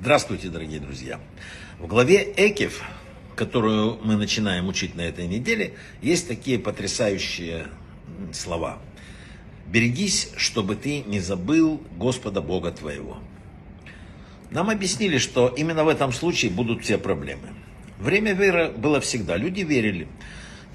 Здравствуйте, дорогие друзья. В главе Экев, которую мы начинаем учить на этой неделе, есть такие потрясающие слова. «Берегись, чтобы ты не забыл Господа Бога твоего». Нам объяснили, что именно в этом случае будут все проблемы. Время веры было всегда. Люди верили.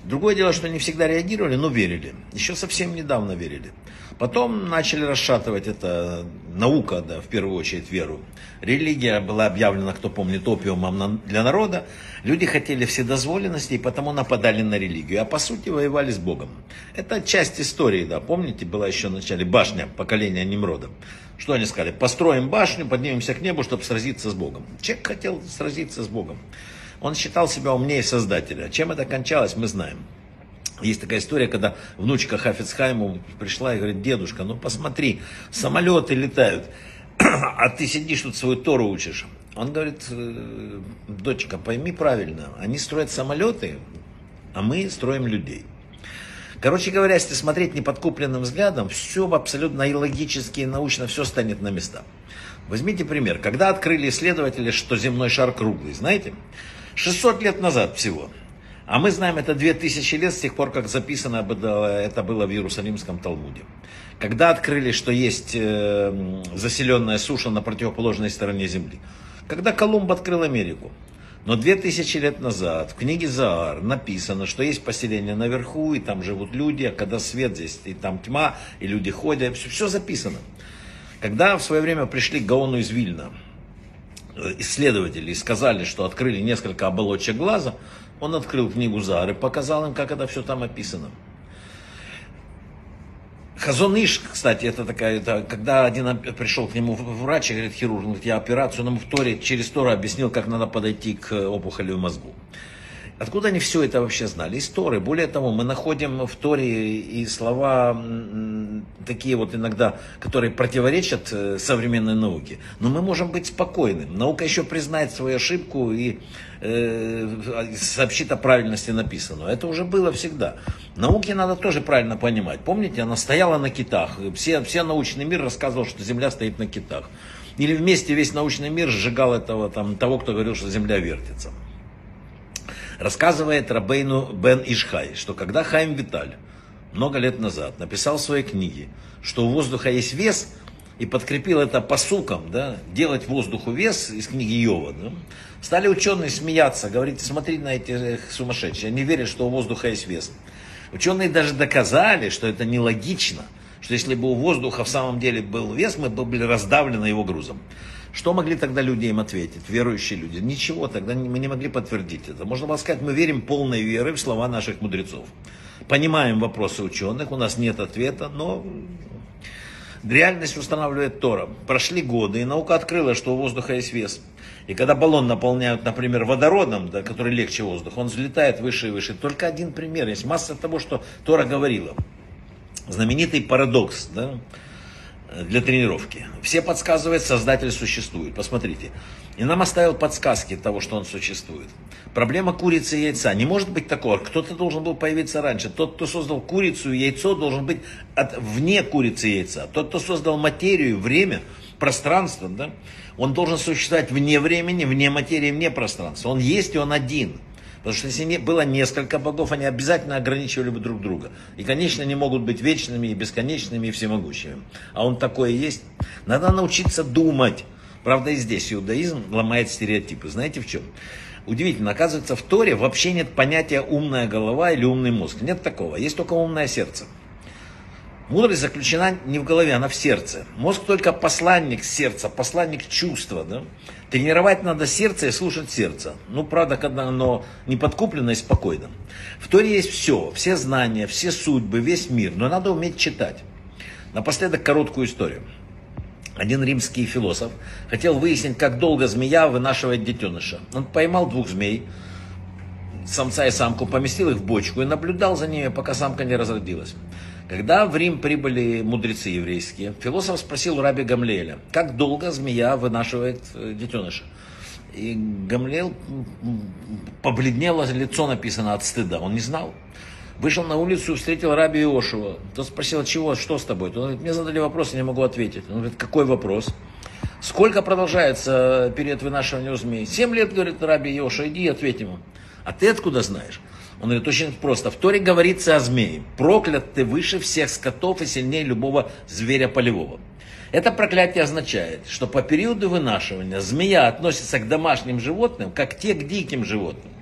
Другое дело, что не всегда реагировали, но верили. Еще совсем недавно верили. Потом начали расшатывать это наука, да, в первую очередь веру. Религия была объявлена, кто помнит, опиумом для народа. Люди хотели вседозволенности и потому нападали на религию, а по сути воевали с Богом. Это часть истории, да, помните, была еще в начале башня поколения Немрода. Что они сказали? Построим башню, поднимемся к небу, чтобы сразиться с Богом. Человек хотел сразиться с Богом. Он считал себя умнее Создателя. Чем это кончалось, мы знаем. Есть такая история, когда внучка Хафицхайму пришла и говорит, дедушка, ну посмотри, самолеты летают, а ты сидишь тут свою Тору учишь. Он говорит, «Э, дочка, пойми правильно, они строят самолеты, а мы строим людей. Короче говоря, если смотреть неподкупленным взглядом, все абсолютно и логически, и научно, все станет на места. Возьмите пример. Когда открыли исследователи, что земной шар круглый, знаете? 600 лет назад всего. А мы знаем, это 2000 лет с тех пор, как записано это было в Иерусалимском Талмуде. Когда открыли, что есть э, заселенная суша на противоположной стороне Земли. Когда Колумб открыл Америку. Но 2000 лет назад в книге Заар написано, что есть поселение наверху, и там живут люди, а когда свет здесь, и там тьма, и люди ходят, все, все записано. Когда в свое время пришли к Гаону из Вильна, исследователи сказали, что открыли несколько оболочек глаза, он открыл книгу Зары, показал им, как это все там описано. Хазоныш, кстати, это такая, это, когда один пришел к нему врач, говорит, хирург, говорит, я операцию нам в Торе, через Тору объяснил, как надо подойти к опухоли в мозгу. Откуда они все это вообще знали? Из Торы. Более того, мы находим в Торе и слова такие вот иногда, которые противоречат э, современной науке. Но мы можем быть спокойны. Наука еще признает свою ошибку и э, сообщит о правильности написанного. Это уже было всегда. Науке надо тоже правильно понимать. Помните, она стояла на китах. Все, все научный мир рассказывал, что Земля стоит на китах. Или вместе весь научный мир сжигал этого, там, того, кто говорил, что Земля вертится. Рассказывает Рабейну Бен Ишхай, что когда Хайм Виталь много лет назад написал в своей книге, что у воздуха есть вес, и подкрепил это посуком, да, делать воздуху вес из книги Йова, да, стали ученые смеяться, говорить, смотри на эти сумасшедшие, они верят, что у воздуха есть вес. Ученые даже доказали, что это нелогично, что если бы у воздуха в самом деле был вес, мы бы были раздавлены его грузом. Что могли тогда люди им ответить, верующие люди? Ничего, тогда мы не могли подтвердить это. Можно было сказать, мы верим полной верой в слова наших мудрецов. Понимаем вопросы ученых, у нас нет ответа, но реальность устанавливает Тора. Прошли годы, и наука открыла, что у воздуха есть вес. И когда баллон наполняют, например, водородом, да, который легче воздуха, он взлетает выше и выше. Только один пример. Есть масса того, что Тора говорила. Знаменитый парадокс. Да? для тренировки. Все подсказывают, создатель существует. Посмотрите. И нам оставил подсказки того, что он существует. Проблема курицы и яйца. Не может быть такого. Кто-то должен был появиться раньше. Тот, кто создал курицу и яйцо, должен быть от, вне курицы и яйца. Тот, кто создал материю, время, пространство, да, он должен существовать вне времени, вне материи, вне пространства. Он есть, и он один. Потому что если не, было несколько богов, они обязательно ограничивали бы друг друга. И, конечно, не могут быть вечными, и бесконечными, и всемогущими. А он такое есть. Надо научиться думать. Правда, и здесь иудаизм ломает стереотипы. Знаете в чем? Удивительно, оказывается, в Торе вообще нет понятия умная голова или умный мозг. Нет такого. Есть только умное сердце. Мудрость заключена не в голове, она в сердце. Мозг только посланник сердца, посланник чувства. Да? Тренировать надо сердце и слушать сердце. Ну, правда, когда оно не подкуплено и спокойно. В Торе есть все, все знания, все судьбы, весь мир, но надо уметь читать. Напоследок короткую историю. Один римский философ хотел выяснить, как долго змея вынашивает детеныша. Он поймал двух змей, самца и самку, поместил их в бочку и наблюдал за ними, пока самка не разродилась. Когда в Рим прибыли мудрецы еврейские, философ спросил у раби Гамлеля, как долго змея вынашивает э, детеныша. И Гамлел побледнело лицо написано от стыда, он не знал. Вышел на улицу, и встретил раби Иошева. Тот спросил, чего, что с тобой? Он говорит, мне задали вопрос, я не могу ответить. Он говорит, какой вопрос? Сколько продолжается период вынашивания у змей? Семь лет, говорит Раби Йоша, иди ответь ему. А ты откуда знаешь? Он говорит, очень просто. В Торе говорится о змее. Проклят ты выше всех скотов и сильнее любого зверя полевого. Это проклятие означает, что по периоду вынашивания змея относится к домашним животным, как те к диким животным.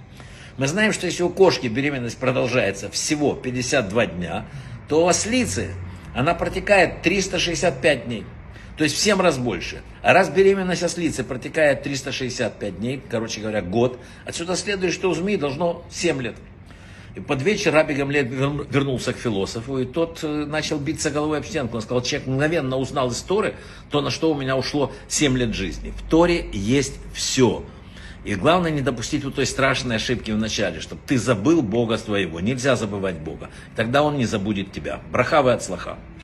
Мы знаем, что если у кошки беременность продолжается всего 52 дня, то у ослицы она протекает 365 дней. То есть в 7 раз больше. А раз беременность ослицы протекает 365 дней, короче говоря, год, отсюда следует, что у змеи должно 7 лет. И под вечер Раби Гамлет вернулся к философу, и тот э, начал биться головой об стенку. Он сказал, человек мгновенно узнал из Торы то, на что у меня ушло 7 лет жизни. В Торе есть все. И главное не допустить вот той страшной ошибки в начале, чтобы ты забыл Бога своего. Нельзя забывать Бога. Тогда Он не забудет тебя. Брахавы от слаха.